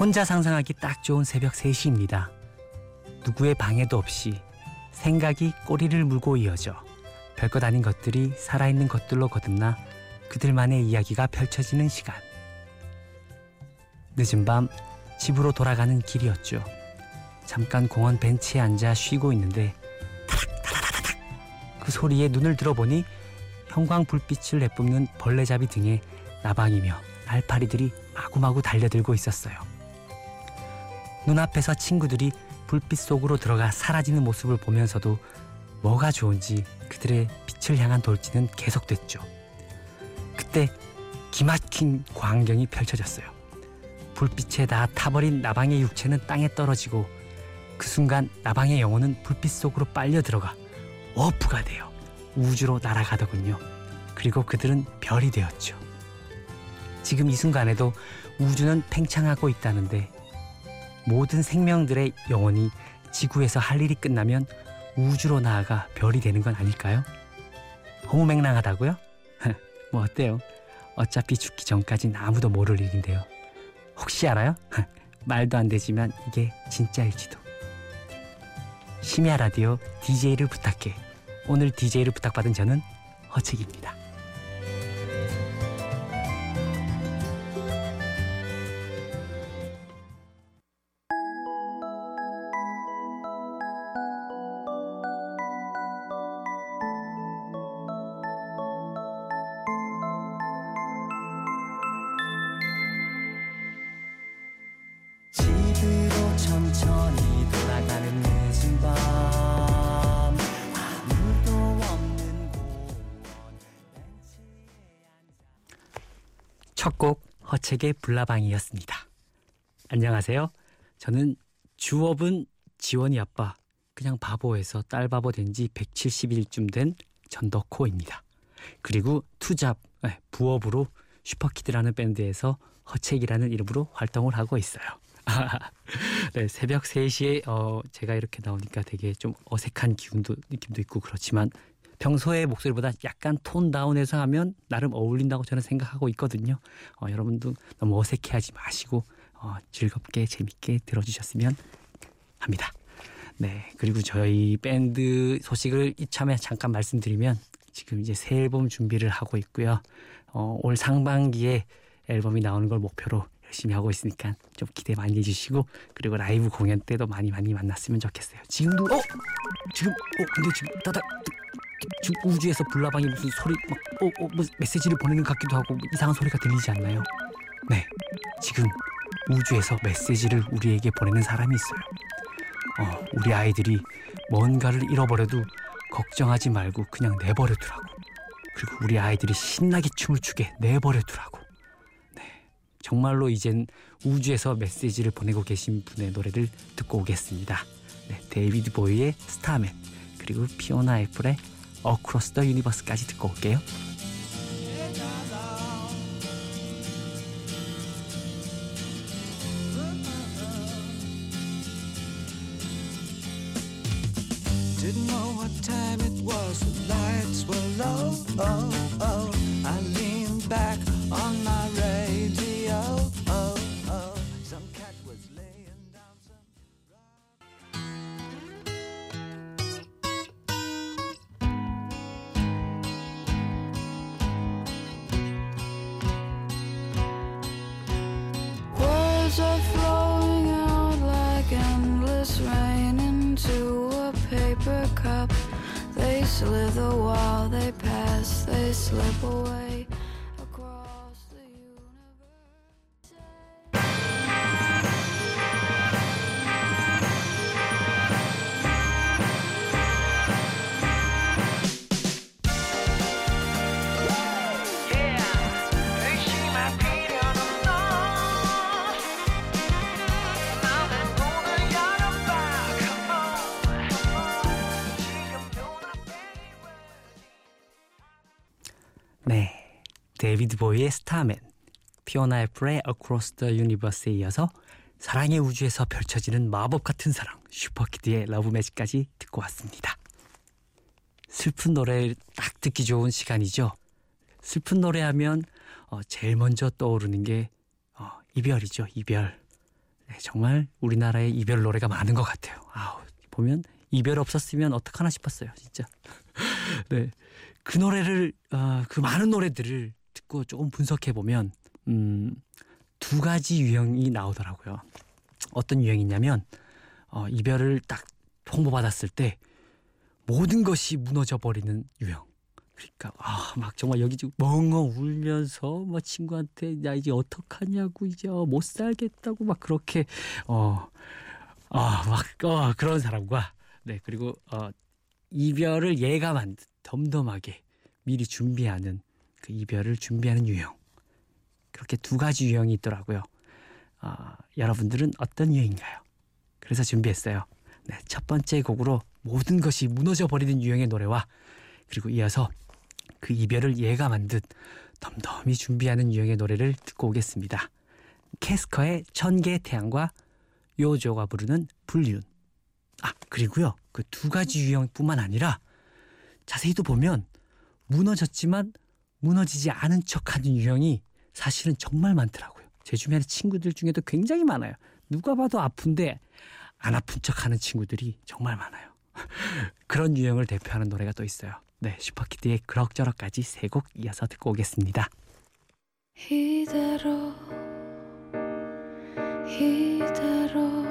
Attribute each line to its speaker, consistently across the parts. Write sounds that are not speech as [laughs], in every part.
Speaker 1: 혼자 상상하기 딱 좋은 새벽 3시입니다. 누구의 방해도 없이 생각이 꼬리를 물고 이어져 별것 아닌 것들이 살아있는 것들로 거듭나 그들만의 이야기가 펼쳐지는 시간. 늦은 밤 집으로 돌아가는 길이었죠. 잠깐 공원 벤치에 앉아 쉬고 있는데 그 소리에 눈을 들어보니 형광 불빛을 내뿜는 벌레잡이 등에 나방이며 날파리들이 마구마구 달려들고 있었어요. 눈앞에서 친구들이 불빛 속으로 들어가 사라지는 모습을 보면서도 뭐가 좋은지 그들의 빛을 향한 돌진은 계속됐죠. 그때 기막힌 광경이 펼쳐졌어요. 불빛에 다 타버린 나방의 육체는 땅에 떨어지고 그 순간 나방의 영혼은 불빛 속으로 빨려 들어가 워프가 되어 우주로 날아가더군요. 그리고 그들은 별이 되었죠. 지금 이 순간에도 우주는 팽창하고 있다는데 모든 생명들의 영혼이 지구에서 할 일이 끝나면 우주로 나아가 별이 되는 건 아닐까요? 허무맹랑하다고요? [laughs] 뭐 어때요? 어차피 죽기 전까진 아무도 모를 일인데요. 혹시 알아요? [laughs] 말도 안 되지만 이게 진짜일지도. 심야 라디오 DJ를 부탁해. 오늘 DJ를 부탁받은 저는 허책입니다. 책의 불나방이었습니다. 안녕하세요. 저는 주업은 지원이 아빠 그냥 바보에서 딸 바보 된 지 170일쯤 된 전덕호입니다. 그리고 투잡 네, 부업으로 슈퍼키드라는 밴드에서 허책이라는 이름으로 활동을 하고 있어요. [laughs] 네, 새벽 3시에 어, 제가 이렇게 나오니까 되게 좀 어색한 기운도 느낌도 있고 그렇지만 평소의 목소리보다 약간 톤 다운해서 하면 나름 어울린다고 저는 생각하고 있거든요. 어, 여러분도 너무 어색해하지 마시고 어, 즐겁게 재밌게 들어주셨으면 합니다. 네, 그리고 저희 밴드 소식을 이참에 잠깐 말씀드리면 지금 이제 새 앨범 준비를 하고 있고요. 어, 올 상반기에 앨범이 나오는 걸 목표로 열심히 하고 있으니까 좀 기대 많이 해주시고 그리고 라이브 공연 때도 많이 많이 만났으면 좋겠어요. 지금도 어 지금 어 근데 지금 따다 지금 우주에서 불나방이 무슨 소리 막 어 어 뭐 메시지를 보내는 것 같기도 하고 뭐 이상한 소리가 들리지 않나요? 네 지금 우주에서 메시지를 우리에게 보내는 사람이 있어요. 어 우리 아이들이 뭔가를 잃어버려도 걱정하지 말고 그냥 내버려두라고. 그리고 우리 아이들이 신나게 춤을 추게 내버려두라고. 정말로 이젠 우주에서 메시지를 보내고 계신 분의 노래를 듣고 오겠습니다. 네, 데이비드 보이의 스타맨 그리고 피오나 애플의 어크로스 더 유니버스까지 듣고 올게요.
Speaker 2: Slither while they pass, they slip away
Speaker 1: 데이비드 보위의 Starman, 피오나 애플의 Across the Universe에 이어서 사랑의 우주에서 펼쳐지는 마법 같은 사랑, 슈퍼키드의 Love Magic까지 듣고 왔습니다. 슬픈 노래를 딱 듣기 좋은 시간이죠. 슬픈 노래 하면 어, 제일 먼저 떠오르는 게 어, 이별이죠, 이별. 네, 정말 우리나라에 이별 노래가 많은 것 같아요. 아우 보면 이별 없었으면 어떡하나 싶었어요, 진짜. [laughs] 네, 그 노래를 어, 그 많은 노래들을 듣고 조금 분석해 보면 음, 두 가지 유형이 나오더라고요. 어떤 유형이냐면 어, 이별을 딱 홍보받았을 때 모든 것이 무너져 버리는 유형. 그러니까 아 막 정말 여기 지금 멍멍 울면서 뭐 친구한테 야 이제 어떡하냐고 이제 어, 못 살겠다고 막 그렇게 어아막 어, 그런 사람과 네 그리고 어 이별을 예감한 듯 덤덤하게 미리 준비하는 그 이별을 준비하는 유형 그렇게 두 가지 유형이 있더라고요. 아 여러분들은 어떤 유형인가요? 그래서 준비했어요. 네, 첫 번째 곡으로 모든 것이 무너져 버리는 유형의 노래와 그리고 이어서 그 이별을 예감한 듯 덤덤히 준비하는 유형의 노래를 듣고 오겠습니다. 캐스커의 천개의 태양과 요조가 부르는 불륜. 아 그리고요 그 두 가지 유형뿐만 아니라 자세히 또 보면 무너졌지만 무너지지 않은 척하는 유형이 사실은 정말 많더라고요. 제 주변의 친구들 중에도 굉장히 많아요. 누가 봐도 아픈데 안 아픈 척하는 친구들이 정말 많아요. [laughs] 그런 유형을 대표하는 노래가 또 있어요. 네, 슈퍼키드의 그럭저럭까지 세 곡 이어서 듣고 오겠습니다.
Speaker 2: 이대로 이대로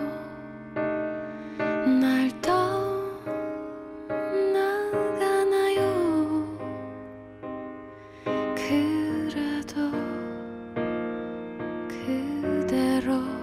Speaker 2: 그대로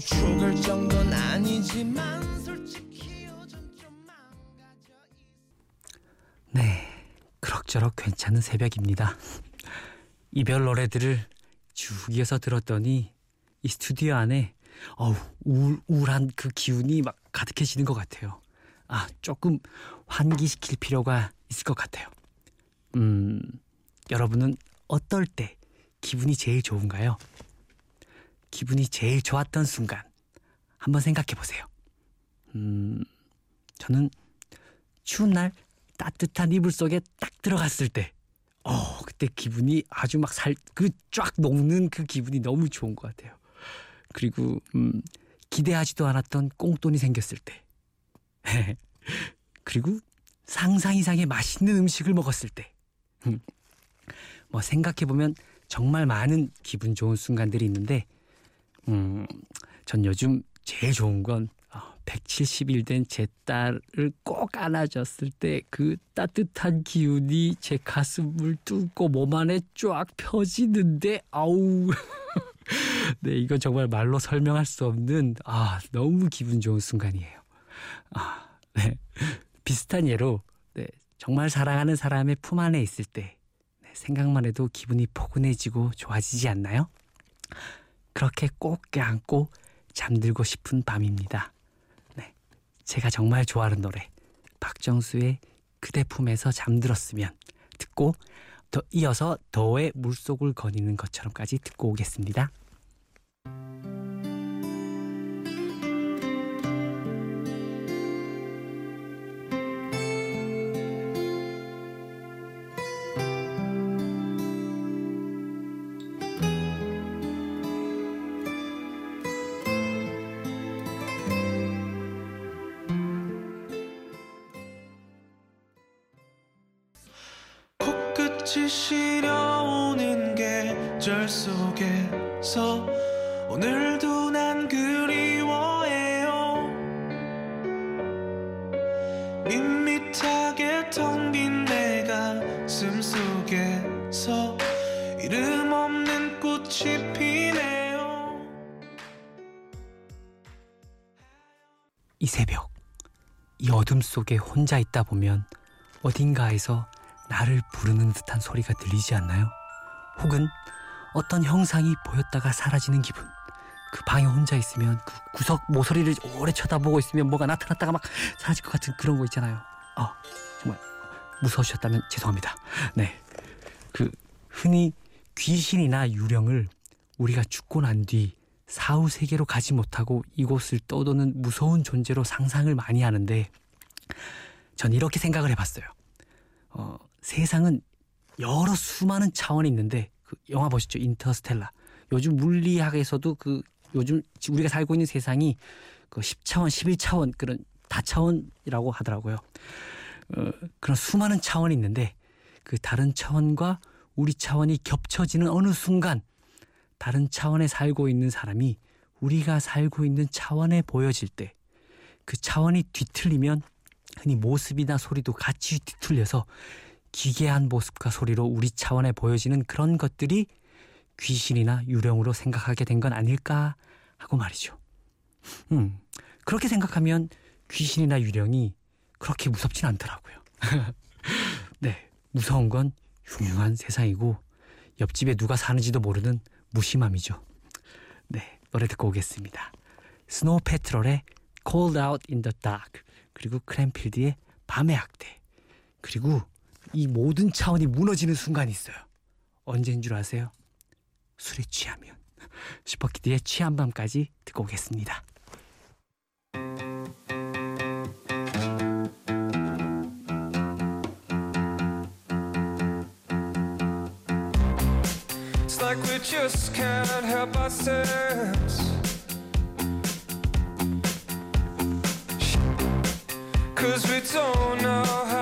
Speaker 3: 죽을 정도는 아니지만 솔직히 요즘 좀 망가져
Speaker 1: 네, 그럭저럭 괜찮은 새벽입니다. 이별 노래들을 쭉 이어서 들었더니 이 스튜디오 안에 어우 우울, 우울한 그 기운이 막 가득해지는 것 같아요. 아 조금 환기시킬 필요가 있을 것 같아요. 음, 여러분은 어떨 때 기분이 제일 좋은가요? 기분이 제일 좋았던 순간 한번 생각해 보세요. 음, 저는 추운 날 따뜻한 이불 속에 딱 들어갔을 때, 어 그때 기분이 아주 막 살 그 쫙 녹는 그 기분이 너무 좋은 것 같아요. 그리고 음, 기대하지도 않았던 꽁돈이 생겼을 때, [laughs] 그리고 상상 이상의 맛있는 음식을 먹었을 때, 음, 뭐 생각해 보면 정말 많은 기분 좋은 순간들이 있는데, 음, 전 요즘 제일 좋은 건 170일 된 제 딸을 꼭 안아줬을 때 그 따뜻한 기운이 제 가슴을 뚫고 몸 안에 쫙 펴지는데 아우 [laughs] 네 이건 정말 말로 설명할 수 없는 아 너무 기분 좋은 순간이에요. 아, 네 비슷한 예로 네 정말 사랑하는 사람의 품 안에 있을 때 네, 생각만 해도 기분이 포근해지고 좋아지지 않나요? 그렇게 꼭 껴안고 잠들고 싶은 밤입니다. 네, 제가 정말 좋아하는 노래 박정수의 그대 품에서 잠들었으면 듣고 더 이어서 더의 물속을 거니는 것처럼까지 듣고 오겠습니다.
Speaker 3: 다시 실려오는 계절 속에서 오늘도 난 그리워해요. 밋밋하게 텅 빈 내 가슴 속에서 이름 없는 꽃이 피네요.
Speaker 1: 이 새벽 이 어둠 속에 혼자 있다 보면 어딘가에서 나를 부르는 듯한 소리가 들리지 않나요? 혹은 어떤 형상이 보였다가 사라지는 기분. 그 방에 혼자 있으면 그 구석 모서리를 오래 쳐다보고 있으면 뭐가 나타났다가 막 사라질 것 같은 그런 거 있잖아요. 아, 정말 무서우셨다면 죄송합니다. 네. 그 흔히 귀신이나 유령을 우리가 죽고 난 뒤 사후 세계로 가지 못하고 이곳을 떠도는 무서운 존재로 상상을 많이 하는데 전 이렇게 생각을 해봤어요. 어, 세상은 여러 수많은 차원이 있는데 그 영화 보시죠 인터스텔라. 요즘 물리학에서도 그 요즘 지- 우리가 살고 있는 세상이 그 10차원, 11차원 그런 다차원이라고 하더라고요. 어, 그런 수많은 차원이 있는데 그 다른 차원과 우리 차원이 겹쳐지는 어느 순간 다른 차원에 살고 있는 사람이 우리가 살고 있는 차원에 보여질 때 그 차원이 뒤틀리면 흔히 모습이나 소리도 같이 뒤틀려서 기괴한 모습과 소리로 우리 차원에 보여지는 그런 것들이 귀신이나 유령으로 생각하게 된 건 아닐까 하고 말이죠. 음, 그렇게 생각하면 귀신이나 유령이 그렇게 무섭진 않더라고요. [laughs] 네, 무서운 건 흉흉한 세상이고 옆집에 누가 사는지도 모르는 무심함이죠. 네, 노래 듣고 오겠습니다. 스노우 패트롤의 Called Out in the Dark 그리고 크랜필드의 밤의 악대 그리고 이 모든 차원이 무너지는 순간이 있어요. 언제인 줄 아세요? 술에 취하면 슈퍼키드의 취한 밤까지 듣고 오겠습니다.
Speaker 4: Cause we don't know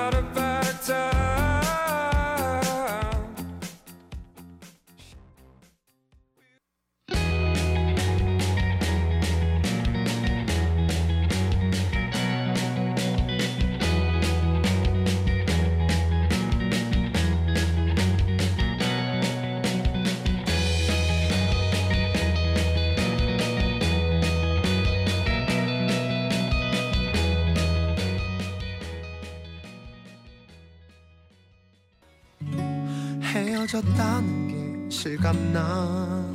Speaker 3: 헤어졌다는 게 실감나?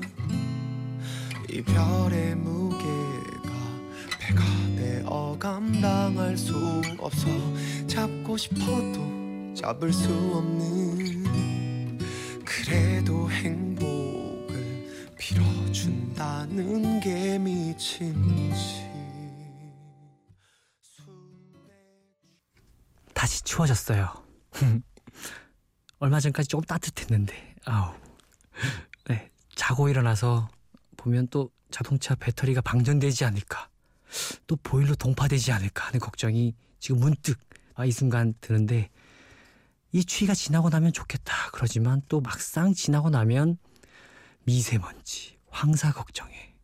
Speaker 3: 이 별의 무게가 배가 되어 감당할 수 없어. 잡고 싶어도 잡을 수 없는. 그래도 행복을 빌어준다는 게 미친지
Speaker 1: 다시 추워졌어요. [laughs] 얼마 전까지 조금 따뜻했는데, 아우. 네, 자고 일어나서 보면 또 자동차 배터리가 방전되지 않을까, 또 보일러 동파되지 않을까 하는 걱정이 지금 문득 아, 이 순간 드는데, 이 추위가 지나고 나면 좋겠다. 그러지만 또 막상 지나고 나면 미세먼지, 황사 걱정에,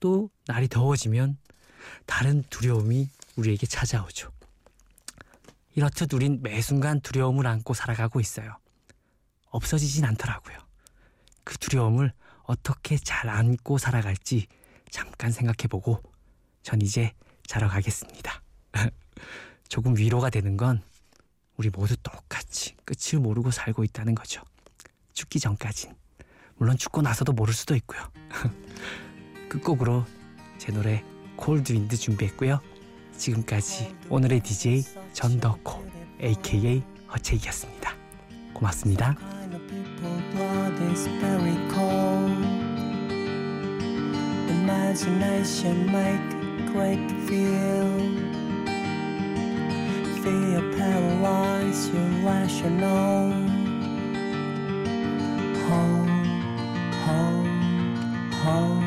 Speaker 1: 또 날이 더워지면 다른 두려움이 우리에게 찾아오죠. 이렇듯 우린 매 순간 두려움을 안고 살아가고 있어요. 없어지진 않더라고요. 그 두려움을 어떻게 잘 안고 살아갈지 잠깐 생각해보고 전 이제 자러 가겠습니다. [laughs] 조금 위로가 되는 건 우리 모두 똑같이 끝을 모르고 살고 있다는 거죠. 죽기 전까진. 물론 죽고 나서도 모를 수도 있고요. [laughs] 끝곡으로 제 노래 콜드 윈드 준비했고요. 지금까지 오늘의 DJ 전덕호 AKA 허채이였습니다. 고맙습니다.
Speaker 5: Imagination make quite feel Fear paralyze your rational Hold, hold, hold